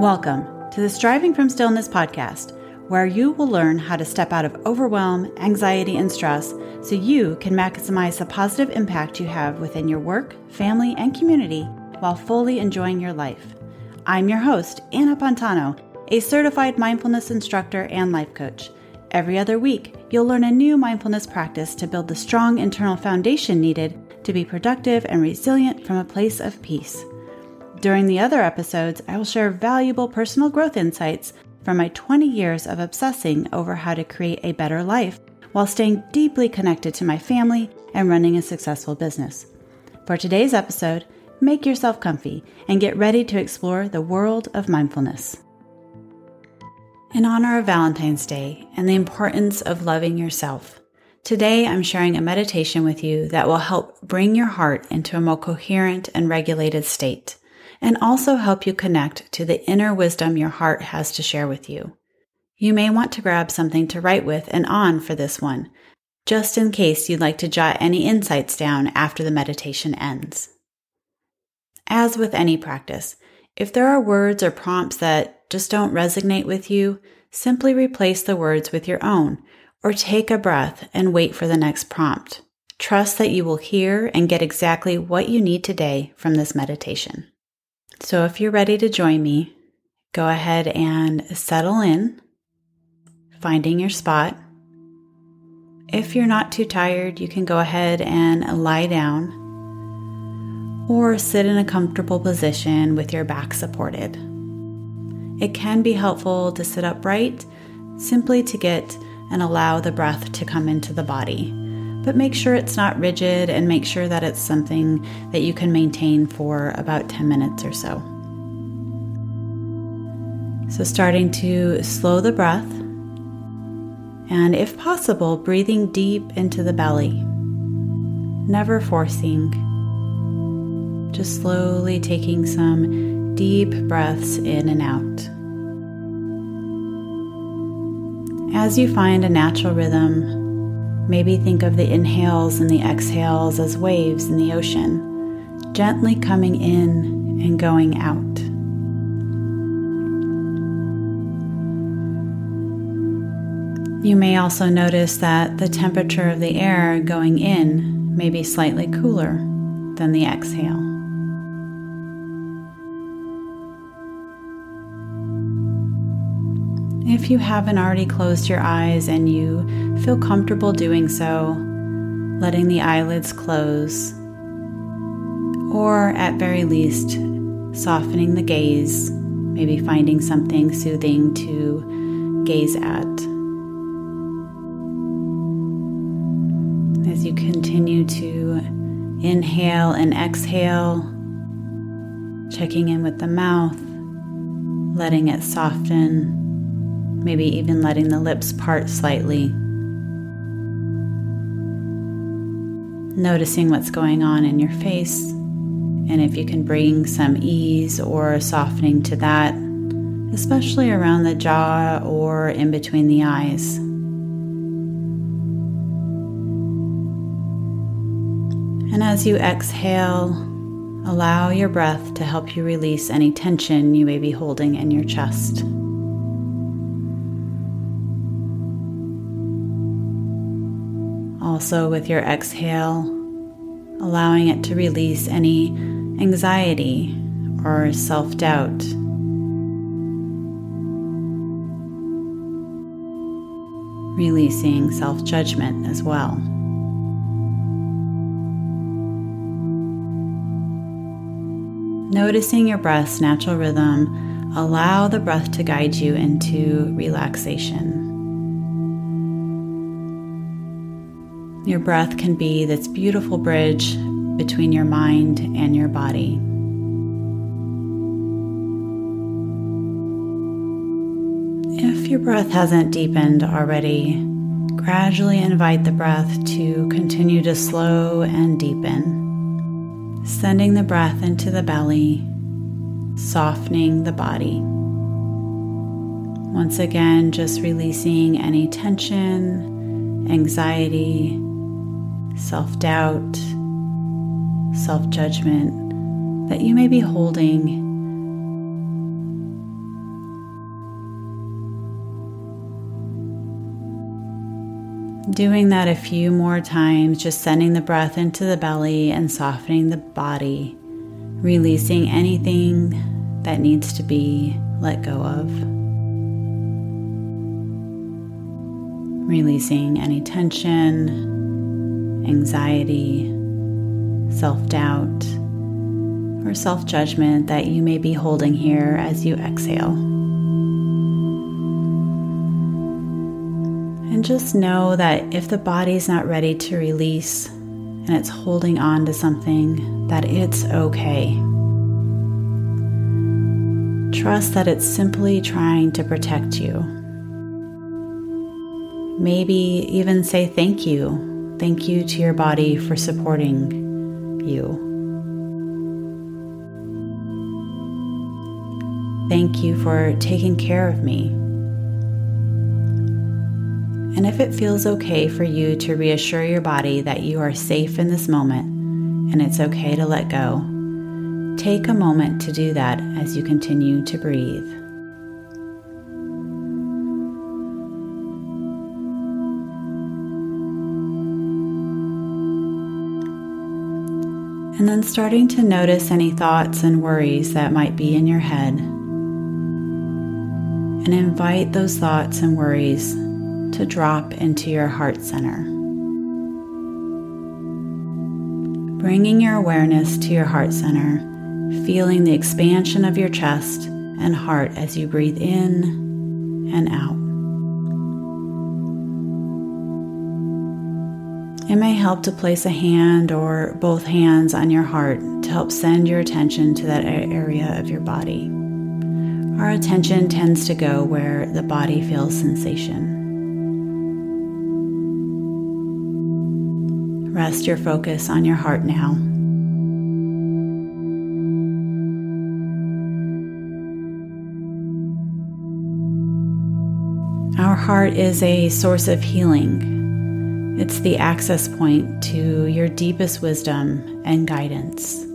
Welcome to the Striving from Stillness podcast, where you will learn how to step out of overwhelm, anxiety, and stress so you can maximize the positive impact you have within your work, family, and community while fully enjoying your life. I'm your host, Anna Pantano, a certified mindfulness instructor and life coach. Every other week, you'll learn a new mindfulness practice to build the strong internal foundation needed to be productive and resilient from a place of peace. During the other episodes, I will share valuable personal growth insights from my 20 years of obsessing over how to create a better life while staying deeply connected to my family and running a successful business. For today's episode, make yourself comfy and get ready to explore the world of mindfulness. In honor of Valentine's Day and the importance of loving yourself, today I'm sharing a meditation with you that will help bring your heart into a more coherent and regulated state and also help you connect to the inner wisdom your heart has to share with you. You may want to grab something to write with and on for this one, just in case you'd like to jot any insights down after the meditation ends. As with any practice, if there are words or prompts that just don't resonate with you, simply replace the words with your own or take a breath and wait for the next prompt. Trust that you will hear and get exactly what you need today from this meditation. So if you're ready to join me, go ahead and settle in, finding your spot. If you're not too tired, you can go ahead and lie down or sit in a comfortable position with your back supported. It can be helpful to sit upright simply to get and allow the breath to come into the body but make sure it's not rigid and make sure that it's something that you can maintain for about 10 minutes or so. So, starting to slow the breath, and if possible, breathing deep into the belly, never forcing, just slowly taking some deep breaths in and out. As you find a natural rhythm, Maybe think of the inhales and the exhales as waves in the ocean, gently coming in and going out. You may also notice that the temperature of the air going in may be slightly cooler than the exhale. If you haven't already closed your eyes and you feel comfortable doing so, letting the eyelids close, or at very least, softening the gaze, maybe finding something soothing to gaze at. As you continue to inhale and exhale, checking in with the mouth, letting it soften maybe even letting the lips part slightly. Noticing what's going on in your face, and if you can bring some ease or softening to that, especially around the jaw or in between the eyes. And as you exhale, allow your breath to help you release any tension you may be holding in your chest. Also, with your exhale, allowing it to release any anxiety or self doubt. Releasing self judgment as well. Noticing your breath's natural rhythm, allow the breath to guide you into relaxation. Your breath can be this beautiful bridge between your mind and your body. If your breath hasn't deepened already, gradually invite the breath to continue to slow and deepen, sending the breath into the belly, softening the body. Once again, just releasing any tension, anxiety, self doubt, self judgment that you may be holding. Doing that a few more times, just sending the breath into the belly and softening the body, releasing anything that needs to be let go of. Releasing any tension, anxiety, self doubt, or self judgment that you may be holding here as you exhale. And just know that if the body's not ready to release and it's holding on to something, that it's okay. Trust that it's simply trying to protect you. Maybe even say thank you. Thank you to your body for supporting you. Thank you for taking care of me. And if it feels okay for you to reassure your body that you are safe in this moment and it's okay to let go, take a moment to do that as you continue to breathe. And then starting to notice any thoughts and worries that might be in your head. And invite those thoughts and worries to drop into your heart center. Bringing your awareness to your heart center, feeling the expansion of your chest and heart as you breathe in and out. It may help to place a hand or both hands on your heart to help send your attention to that area of your body. Our attention tends to go where the body feels sensation. Rest your focus on your heart now. Our heart is a source of healing. It's the access point to your deepest wisdom and guidance.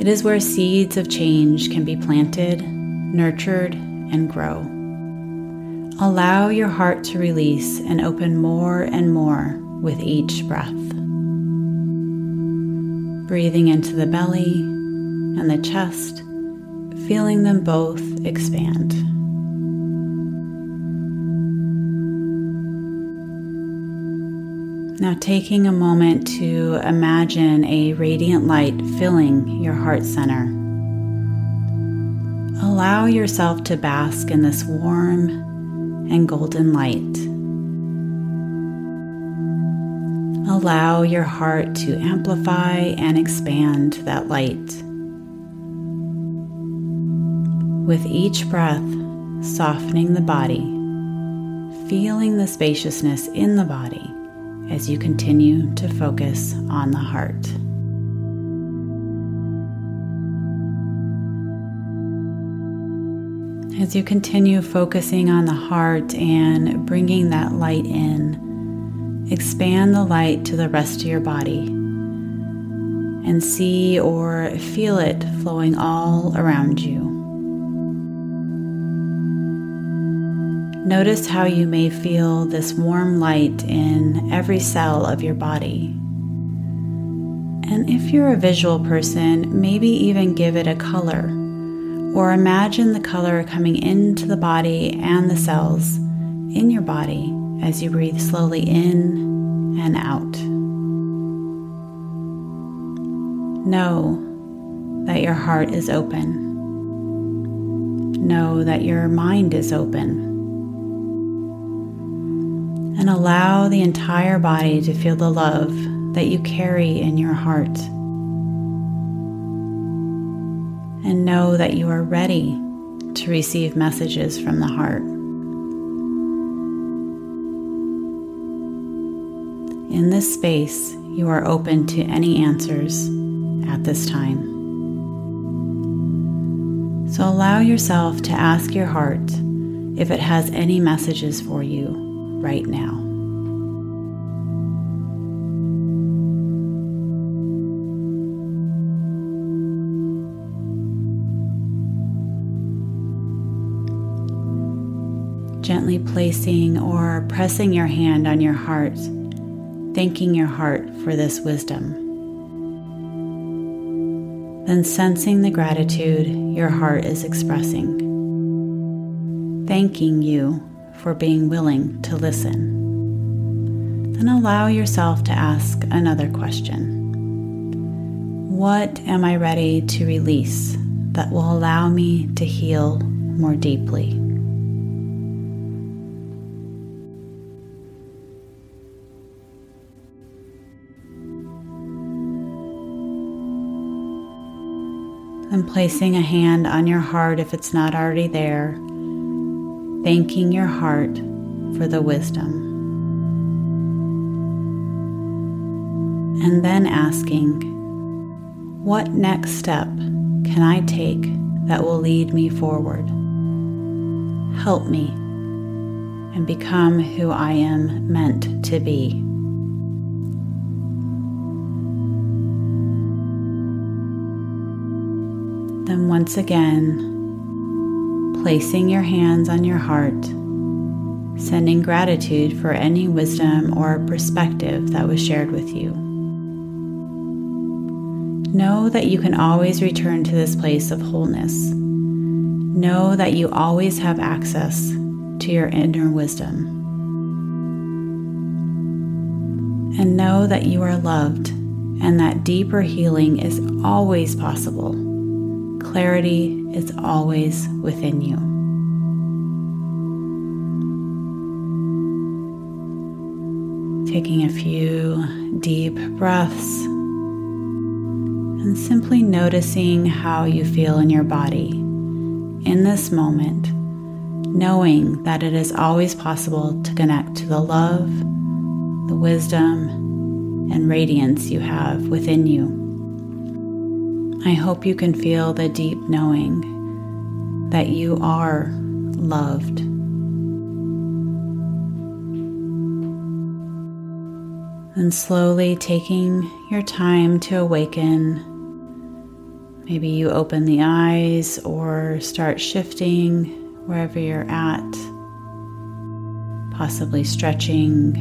It is where seeds of change can be planted, nurtured, and grow. Allow your heart to release and open more and more with each breath. Breathing into the belly and the chest, feeling them both expand. Now, taking a moment to imagine a radiant light filling your heart center. Allow yourself to bask in this warm and golden light. Allow your heart to amplify and expand that light. With each breath, softening the body, feeling the spaciousness in the body as you continue to focus on the heart. As you continue focusing on the heart and bringing that light in, expand the light to the rest of your body and see or feel it flowing all around you. Notice how you may feel this warm light in every cell of your body. And if you're a visual person, maybe even give it a color or imagine the color coming into the body and the cells in your body as you breathe slowly in and out. Know that your heart is open. Know that your mind is open. And allow the entire body to feel the love that you carry in your heart. And know that you are ready to receive messages from the heart. In this space, you are open to any answers at this time. So allow yourself to ask your heart if it has any messages for you right now. Gently placing or pressing your hand on your heart, thanking your heart for this wisdom. Then sensing the gratitude your heart is expressing, thanking you for being willing to listen. Then allow yourself to ask another question What am I ready to release that will allow me to heal more deeply? and placing a hand on your heart if it's not already there, thanking your heart for the wisdom. And then asking, what next step can I take that will lead me forward? Help me and become who I am meant to be. Then, once again, placing your hands on your heart, sending gratitude for any wisdom or perspective that was shared with you. Know that you can always return to this place of wholeness. Know that you always have access to your inner wisdom. And know that you are loved and that deeper healing is always possible clarity is always within you. Taking a few deep breaths and simply noticing how you feel in your body in this moment, knowing that it is always possible to connect to the love, the wisdom, and radiance you have within you. I hope you can feel the deep knowing that you are loved. And slowly taking your time to awaken. Maybe you open the eyes or start shifting wherever you're at, possibly stretching.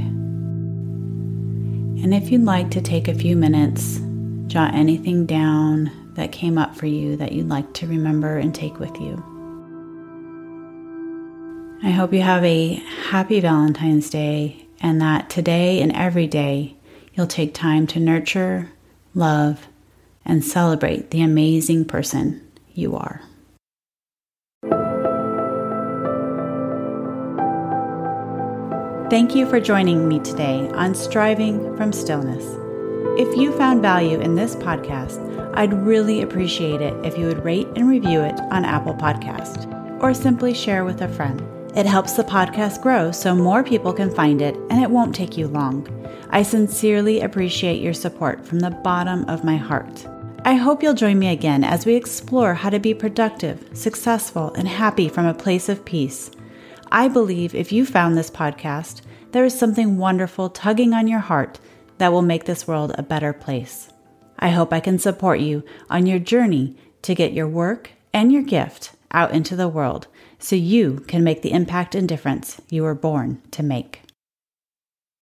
And if you'd like to take a few minutes, jot anything down that came up for you that you'd like to remember and take with you. I hope you have a happy Valentine's Day and that today and every day you'll take time to nurture, love, and celebrate the amazing person you are. Thank you for joining me today on Striving from Stillness. If you found value in this podcast, I'd really appreciate it if you would rate and review it on Apple Podcast or simply share with a friend. It helps the podcast grow so more people can find it and it won't take you long. I sincerely appreciate your support from the bottom of my heart. I hope you'll join me again as we explore how to be productive, successful, and happy from a place of peace. I believe if you found this podcast, there is something wonderful tugging on your heart that will make this world a better place. I hope I can support you on your journey to get your work and your gift out into the world so you can make the impact and difference you were born to make.